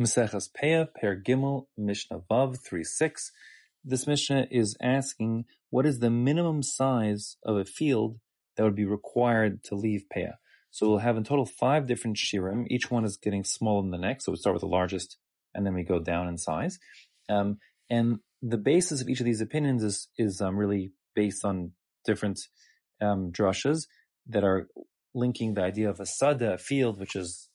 Maseches Peah, Per Gimel, Mishnah Vav 3.6. This Mishnah is asking what is the minimum size of a field that would be required to leave Peah. So we'll have in total five different shirim. Each one is getting smaller than the next. So we start with the largest and then we go down in size. Um, and the basis of each of these opinions is, is um, really based on different um, drushas that are linking the idea of a sada, a field, which is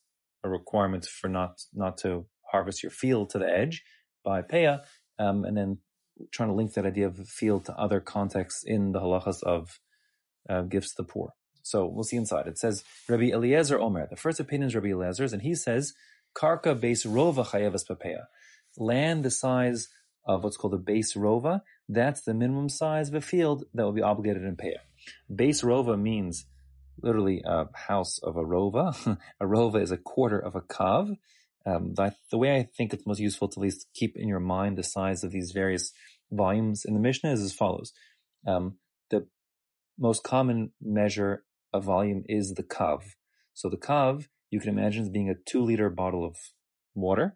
a requirement for not not to harvest your field to the edge by peah, um, and then trying to link that idea of field to other contexts in the halachas of uh, gifts to the poor. So we'll see inside. It says Rabbi Eliezer Omer. The first opinion is Rabbi Eliezer's, and he says karka base rova chayevas papeya. Land the size of what's called a base rova. That's the minimum size of a field that will be obligated in peah. Base rova means literally a house of a rova. a rova is a quarter of a kav. Um, the, the, way I think it's most useful to at least keep in your mind the size of these various volumes in the Mishnah is as follows. Um, the most common measure of volume is the kav. So the kav, you can imagine as being a two liter bottle of water,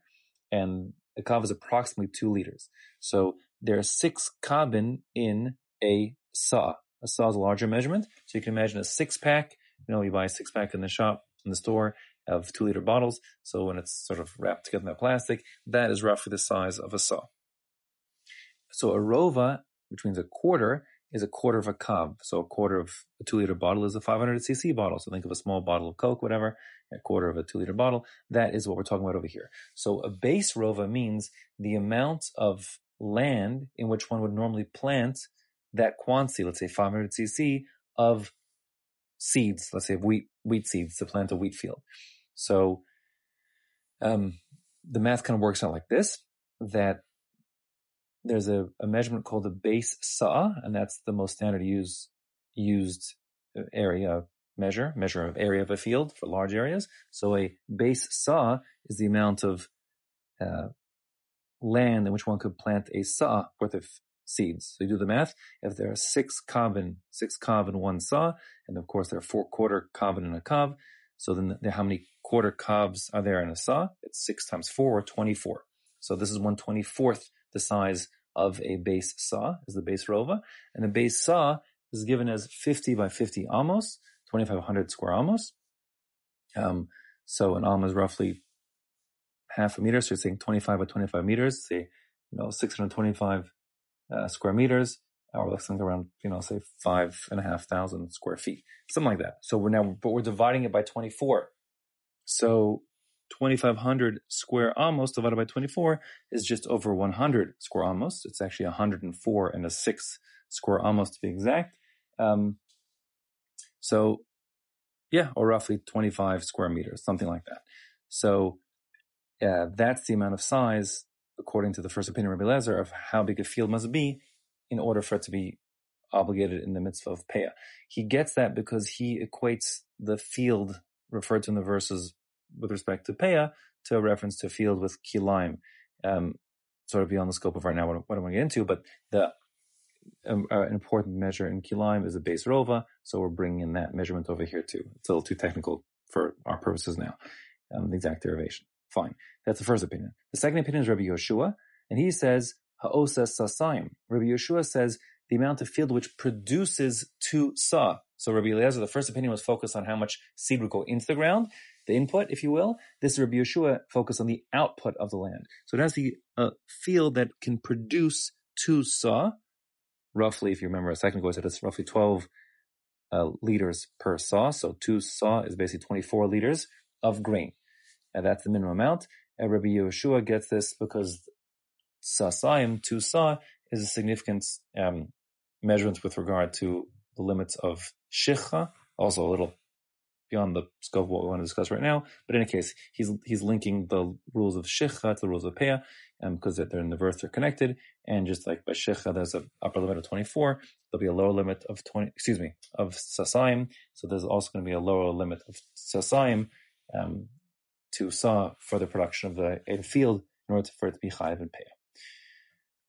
and a kav is approximately two liters. So there are six kabin in a saw. A saw is a larger measurement. So you can imagine a six pack. You know, you buy a six pack in the shop, in the store of two liter bottles. So when it's sort of wrapped together in that plastic, that is roughly the size of a saw. So a rova, which means a quarter, is a quarter of a kav. So a quarter of a two liter bottle is a 500 cc bottle. So think of a small bottle of Coke, whatever, a quarter of a two liter bottle. That is what we're talking about over here. So a base rova means the amount of land in which one would normally plant that quantity, let's say 500 cc of seeds, let's say wheat, wheat seeds to plant a wheat field. So, um, the math kind of works out like this, that there's a, a measurement called a base saw, and that's the most standard use, used area measure, measure of area of a field for large areas. So a base saw is the amount of uh, land in which one could plant a saw worth of seeds. So you do the math. If there are six kav six kav in one saw, and of course there are four quarter kav in a kav, so then how many quarter kavs are there in a saw? It's six times four or 24. So this is one twenty-fourth the size of a base saw, is the base rova. And the base saw is given as 50 by 50 amos, 2,500 square amos. Um, so an amos is roughly half a meter. So you're saying 25 by 25 meters, say, you know, 625 uh, square meters, or less than around, you know, say five and a half thousand square feet, something like that. So we're now, but we're dividing it by 24. So 2,500 square amos divided by 24 is just over 100 square amos. It's actually 104 and a six square amos to be exact. Um, so yeah, or roughly 25 square meters, something like that. So uh, that's the amount of size, according to the first opinion of Rabbi Lezer, of how big a field must be in order for it to be obligated in the mitzvah of Peah. He gets that because he equates the field referred to in the verses with respect to Peah to a reference to field with kilaim. Um, sort of beyond the scope of right now what, what I want to get into, but the um, uh, an important measure in kilaim is a base rova, so we're bringing in that measurement over here too. It's a little too technical for our purposes now, um, the exact derivation. Fine. That's the first opinion. The second opinion is Rabbi Yoshua, and he says, Ha'osa sasayim. Rabbi Yeshua says the amount of field which produces two sa. So Rabbi Eliezer, the first opinion was focused on how much seed would go into the ground, the input, if you will. This Rabbi Yeshua focused on the output of the land. So it has the uh, field that can produce two saw, roughly, if you remember a second ago, I said it's roughly 12 uh, liters per saw. So two saw is basically 24 liters of grain. And that's the minimum amount. And Rabbi Yeshua gets this because sasayim, two sa, is a significant um, measurement with regard to the limits of shicha, also a little beyond the scope of what we want to discuss right now. But in any case, he's he's linking the rules of shicha to the rules of peah, um, because they're in the verse they're connected. And just like by shicha, there's an upper limit of 24. There'll be a lower limit of 20. Excuse me, of sasayim. So there's also going to be a lower limit of sasayim um, to saw for the production of the field in order for it to be chayiv and peah.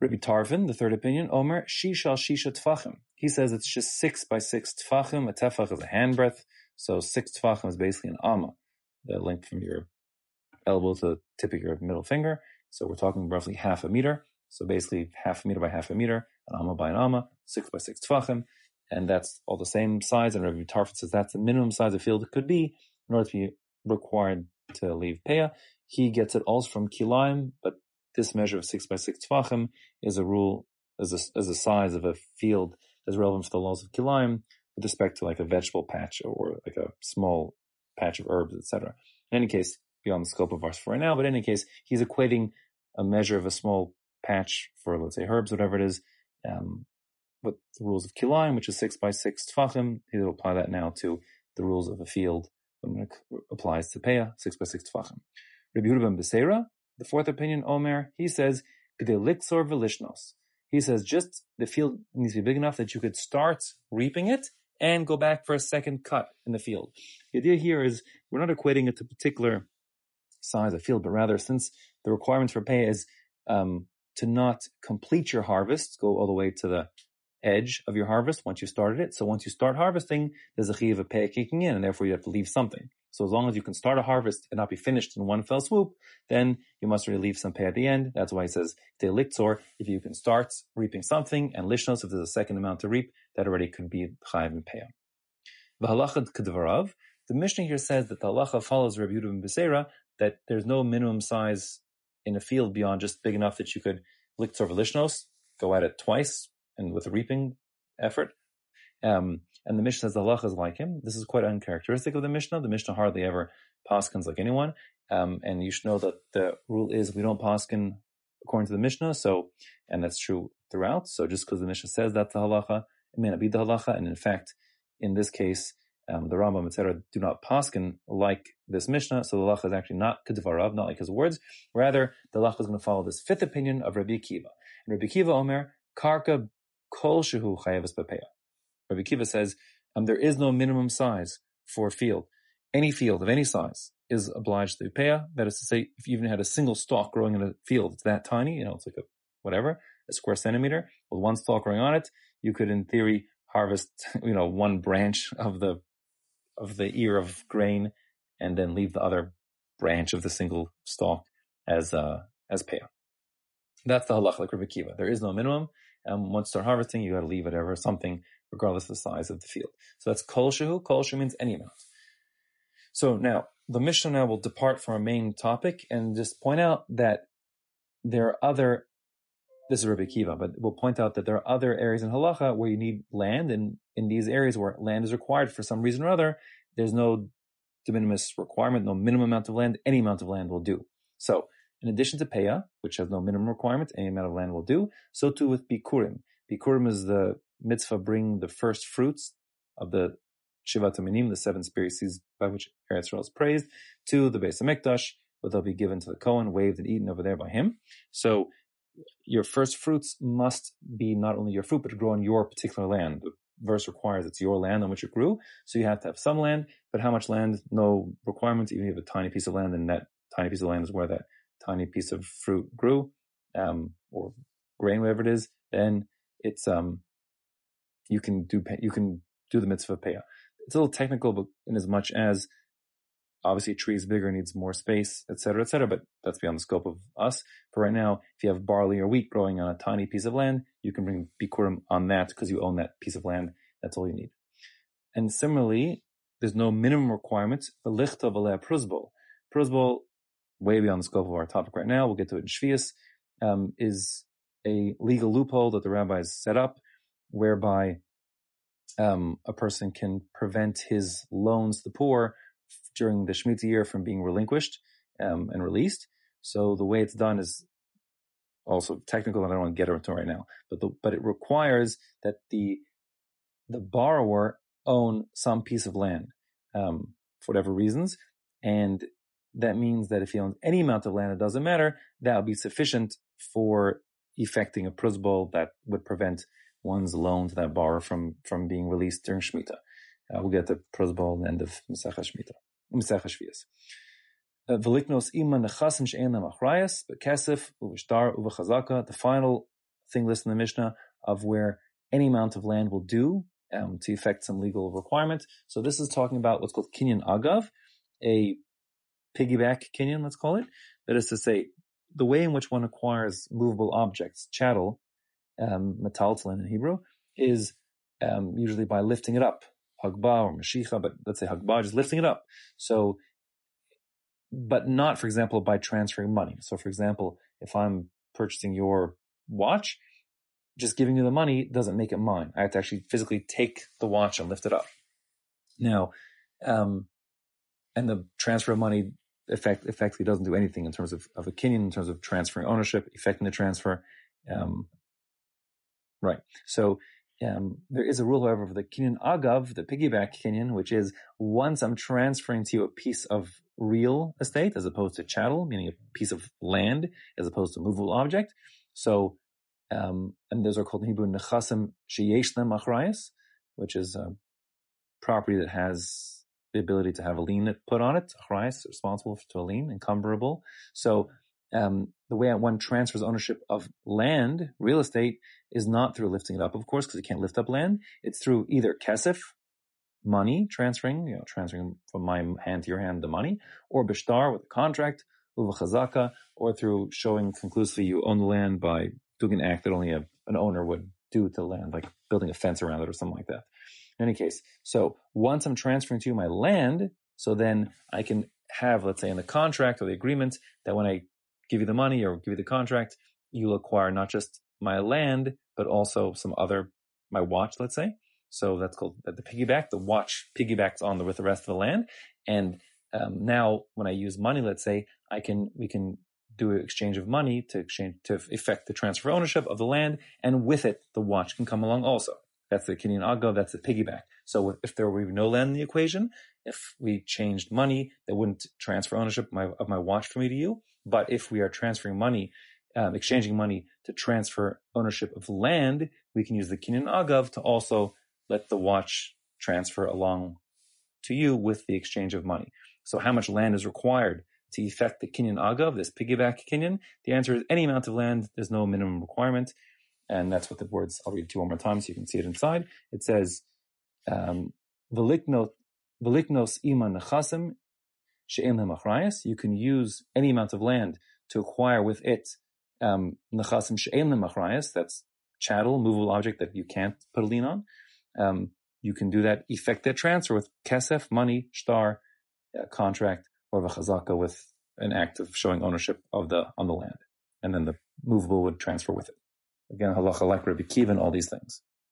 Rabbi Tarfon, the third opinion, Omer, shishal shisha tfachim. He says it's just six by six tfachim. A tefach is a handbreadth. So six tefachim is basically an amma, the length from your elbow to the tip of your middle finger. So we're talking roughly half a meter. So basically half a meter by half a meter, an amma by an amma, six by six tfachim, and that's all the same size. And Rabbi Tarfon says that's the minimum size a field could be in order to be required to leave peah. He gets it also from kilaim, but this measure of six by six tfachim is a rule, as a, as a size of a field that's relevant for the laws of kilaim with respect to like a vegetable patch or like a small patch of herbs, etc. In any case, beyond the scope of ours for right now, but in any case, he's equating a measure of a small patch for, let's say, herbs, whatever it is, um, with the rules of kilaim, which is six by six tfachim. He'll apply that now to the rules of a field when it applies to peah, six by six tfachim. Rabbi Yehuda ben Beseira, the fourth opinion, Omer, he says, Gdelixor velishnos. He says just the field needs to be big enough that you could start reaping it and go back for a second cut in the field. The idea here is we're not equating it to particular size of field, but rather since the requirements for pay is um, to not complete your harvest, go all the way to the edge of your harvest once you started it. So once you start harvesting, there's a chi of a pay kicking in, and therefore you have to leave something. So as long as you can start a harvest and not be finished in one fell swoop, then you must really leave some pay at the end. That's why he says de liktzor. If you can start reaping something, and lishnos, if there's a second amount to reap, that already could be chayiv and pay. V'halachad kedvarav. The Mishnah here says that the halacha follows Rabbi Yehuda ben that there's no minimum size in a field beyond just big enough that you could liktzor v'lishnos, go at it twice and with a reaping effort. Um, and the Mishnah says the halacha is like him. This is quite uncharacteristic of the Mishnah. The Mishnah hardly ever paskins like anyone. Um, and you should know that the rule is we don't paskin according to the Mishnah. So, and that's true throughout. So just because the Mishnah says that's the halacha, it may not be the halacha. And in fact, in this case, um, the Rambam, etc., do not paskin like this Mishnah. So the halacha is actually not kedvarav, not like his words. Rather, the halacha is going to follow this fifth opinion of Rabbi Akiva. And Rabbi Akiva Omer, karka kol shehu chayavas bepeah. Rabbi Kiva says um, there is no minimum size for a field. Any field of any size is obliged to pay. That is to say, if you even had a single stalk growing in a field, it's that tiny, you know, it's like a whatever, a square centimeter, with one stalk growing on it, you could in theory harvest, you know, one branch of the of the ear of grain and then leave the other branch of the single stalk as uh as payah. That's the halach like Rabbi Kiva. There is no minimum. Um, once you start harvesting, you got to leave whatever something regardless of the size of the field. So that's kol shehu. Kol shehu means any amount. So now the Mishnah now will depart from our main topic and just point out that there are other. This is Rabbi Kiva, but we'll point out that there are other areas in halacha where you need land, and in these areas where land is required for some reason or other, there's no de minimis requirement, no minimum amount of land. Any amount of land will do. So, in addition to peah, which has no minimum requirement, any amount of land will do. So too with bikurim. Bikurim is the mitzvah bring the first fruits of the Shivat Minim, the seven species by which Eretz is praised, to the Beis Hamikdash, where they'll be given to the Kohen, waved and eaten over there by him. So your first fruits must be not only your fruit, but to grow on your particular land. The verse requires it's your land on which it grew, so you have to have some land, but how much land? No requirements. Even if you have a tiny piece of land, and that tiny piece of land is where that tiny piece of fruit grew, um, or grain, whatever it is, then it's um, you can do you can do the mitzvah peah. It's a little technical, but in as much as obviously a tree is bigger, needs more space, etc., etc. But that's beyond the scope of us. For right now, if you have barley or wheat growing on a tiny piece of land, you can bring bikurim on that because you own that piece of land. That's all you need. And similarly, there's no minimum requirement. The lichta v'lea pruzbol. Pruzbol, way beyond the scope of our topic right now. We'll get to it in Shvius. Um, is a legal loophole that the rabbis set up whereby um, a person can prevent his loans the poor during the Shemitah year from being relinquished um, and released. So the way it's done is also technical, and I don't want to get into it right now. But the, but it requires that the the borrower own some piece of land um, for whatever reasons, and that means that if he owns any amount of land, it doesn't matter. That would be sufficient for effecting a pruzbol that would prevent one's loan to that borrower from, from being released during Shemitah. Uh, we'll get the the end of Mesech Shemitah, Mesech Shvias. Uh, the final thing listed in the Mishnah of where any amount of land will do um, to effect some legal requirement. So this is talking about what's called kinyan agav, a piggyback kinyan, let's call it. That is to say, the way in which one acquires movable objects, chattel, um, in Hebrew, is um, usually by lifting it up, hagba or mashicha, but let's say hagba, just lifting it up. So, but not, for example, by transferring money. So, for example, if I'm purchasing your watch, just giving you the money doesn't make it mine. I have to actually physically take the watch and lift it up. Now, um, and the transfer of money effect, effectively doesn't do anything in terms of, of a kinyan, in terms of transferring ownership, effecting the transfer. Um, right. So, um, there is a rule, however, for the kinyan agav, the piggyback kinyan, which is once I'm transferring to you a piece of real estate as opposed to chattel, meaning a piece of land as opposed to movable object. So, um, and those are called in Hebrew nechasim sheyesh them achrayas, which is a property that has the ability to have a lien put on it. Achrayas responsible to a lien, encumberable. So um, the way one transfers ownership of land, real estate, is not through lifting it up, of course, because you can't lift up land. It's through either kesef, money transferring, you know, transferring from my hand to your hand the money, or bishtar with a contract, uvachazaka, or through showing conclusively you own the land by doing an act that only a, an owner would do to land, like building a fence around it or something like that. In any case, so once I'm transferring to you my land, so then I can have, let's say in the contract or the agreement that when I give you the money or give you the contract, you'll acquire not just my land, but also some other, my watch, let's say. So that's called the piggyback. The watch piggybacks on the, with the rest of the land. And um, now when I use money, let's say I can, we can do an exchange of money to exchange, to effect the transfer ownership of the land. And with it, the watch can come along also. That's the Kinyan Agav, that's the piggyback. So if there were no land in the equation, if we changed money, that wouldn't transfer ownership of my, of my watch from me to you. But if we are transferring money, um, exchanging money to transfer ownership of land, we can use the Kinyan Agav to also let the watch transfer along to you with the exchange of money. So how much land is required to effect the Kinyan Agav, this piggyback Kinyan? The answer is any amount of land. There's no minimum requirement. And that's what the words, I'll read it to you one more time so you can see it inside. It says, um, Veliknos ima nechasim she'im achrayas. You can use any amount of land to acquire with it um, nechasim she'im achrayas. That's chattel, movable object that you can't put a lien on. Um, you can do that, effect that transfer with kesef, money, shtar, uh, contract, or v'chazaka with an act of showing ownership of the on the land, and then the movable would transfer with it. Again, halacha like Rabbi Kiva and all these things.